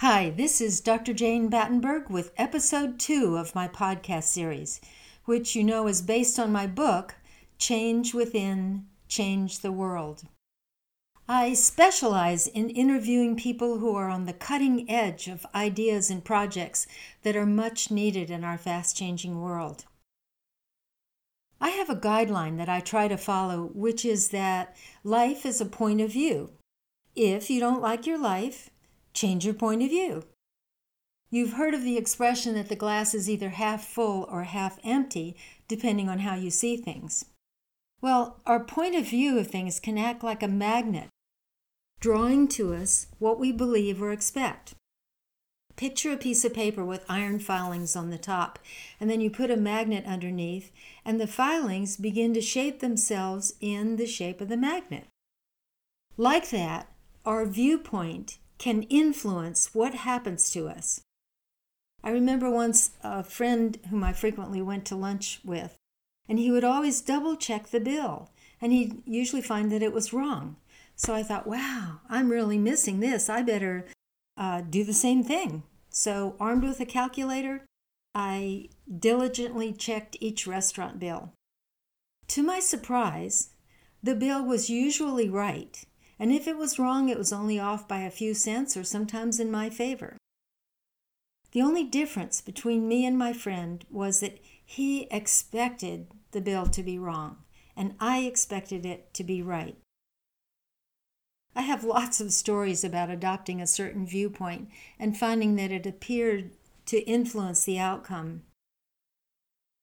Hi, this is Dr. Jane Battenberg with episode two of my podcast series, which you know is based on my book, Change Within, Change the World. I specialize in interviewing people who are on the cutting edge of ideas and projects that are much needed in our fast changing world. I have a guideline that I try to follow, which is that life is a point of view. If you don't like your life, change your point of view. You've heard of the expression that the glass is either half full or half empty, depending on how you see things. Well, our point of view of things can act like a magnet, drawing to us what we believe or expect. Picture a piece of paper with iron filings on the top, and then you put a magnet underneath, and the filings begin to shape themselves in the shape of the magnet. Like that, our viewpoint can influence what happens to us. I remember once a friend whom I frequently went to lunch with, and he would always double check the bill, and he'd usually find that it was wrong. So I thought, wow, I'm really missing this. I better uh, do the same thing. So, armed with a calculator, I diligently checked each restaurant bill. To my surprise, the bill was usually right, and if it was wrong, it was only off by a few cents or sometimes in my favor. The only difference between me and my friend was that he expected the bill to be wrong, and I expected it to be right. I have lots of stories about adopting a certain viewpoint and finding that it appeared to influence the outcome.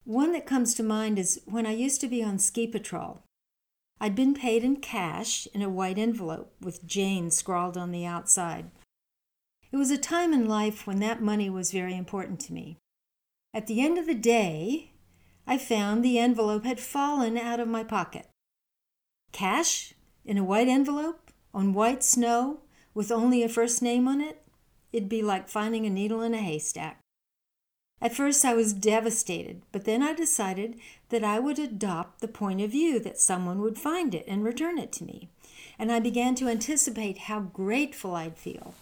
One that comes to mind is when I used to be on ski patrol. I'd been paid in cash in a white envelope with Jane scrawled on the outside. It was a time in life when that money was very important to me. At the end of the day, I found the envelope had fallen out of my pocket. Cash in a white envelope on white snow with only a first name on it? It'd be like finding a needle in a haystack. At first, I was devastated, but then I decided that I would adopt the point of view that someone would find it and return it to me, and I began to anticipate how grateful I'd feel.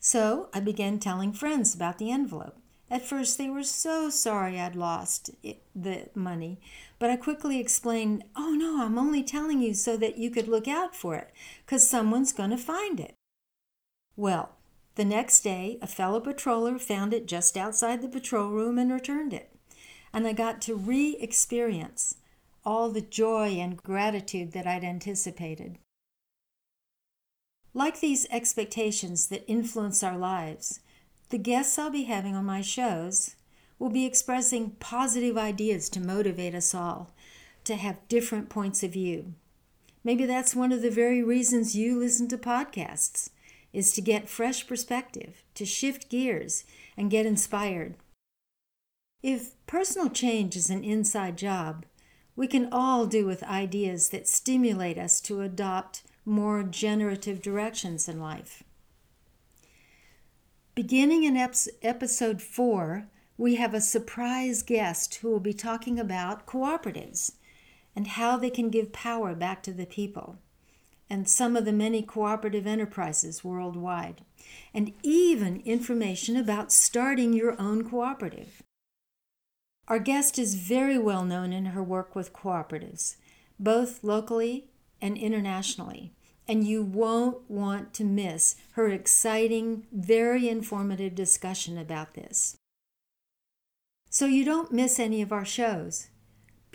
So I began telling friends about the envelope. At first, they were so sorry I'd lost it, the money, but I quickly explained, Oh no, I'm only telling you so that you could look out for it, because someone's going to find it. Well, the next day, a fellow patroller found it just outside the patrol room and returned it. And I got to re experience all the joy and gratitude that I'd anticipated. Like these expectations that influence our lives, the guests I'll be having on my shows will be expressing positive ideas to motivate us all to have different points of view. Maybe that's one of the very reasons you listen to podcasts is to get fresh perspective, to shift gears, and get inspired. If personal change is an inside job, we can all do with ideas that stimulate us to adopt more generative directions in life. Beginning in episode 4, we have a surprise guest who will be talking about cooperatives and how they can give power back to the people and some of the many cooperative enterprises worldwide, and even information about starting your own cooperative. Our guest is very well known in her work with cooperatives, both locally and internationally, and you won't want to miss her exciting, very informative discussion about this. So you don't miss any of our shows.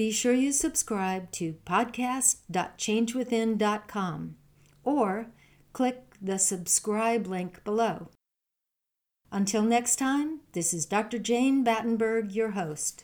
Be sure you subscribe to podcast.changewithin.com or click the subscribe link below. Until next time, this is Dr. Jane Battenberg, your host.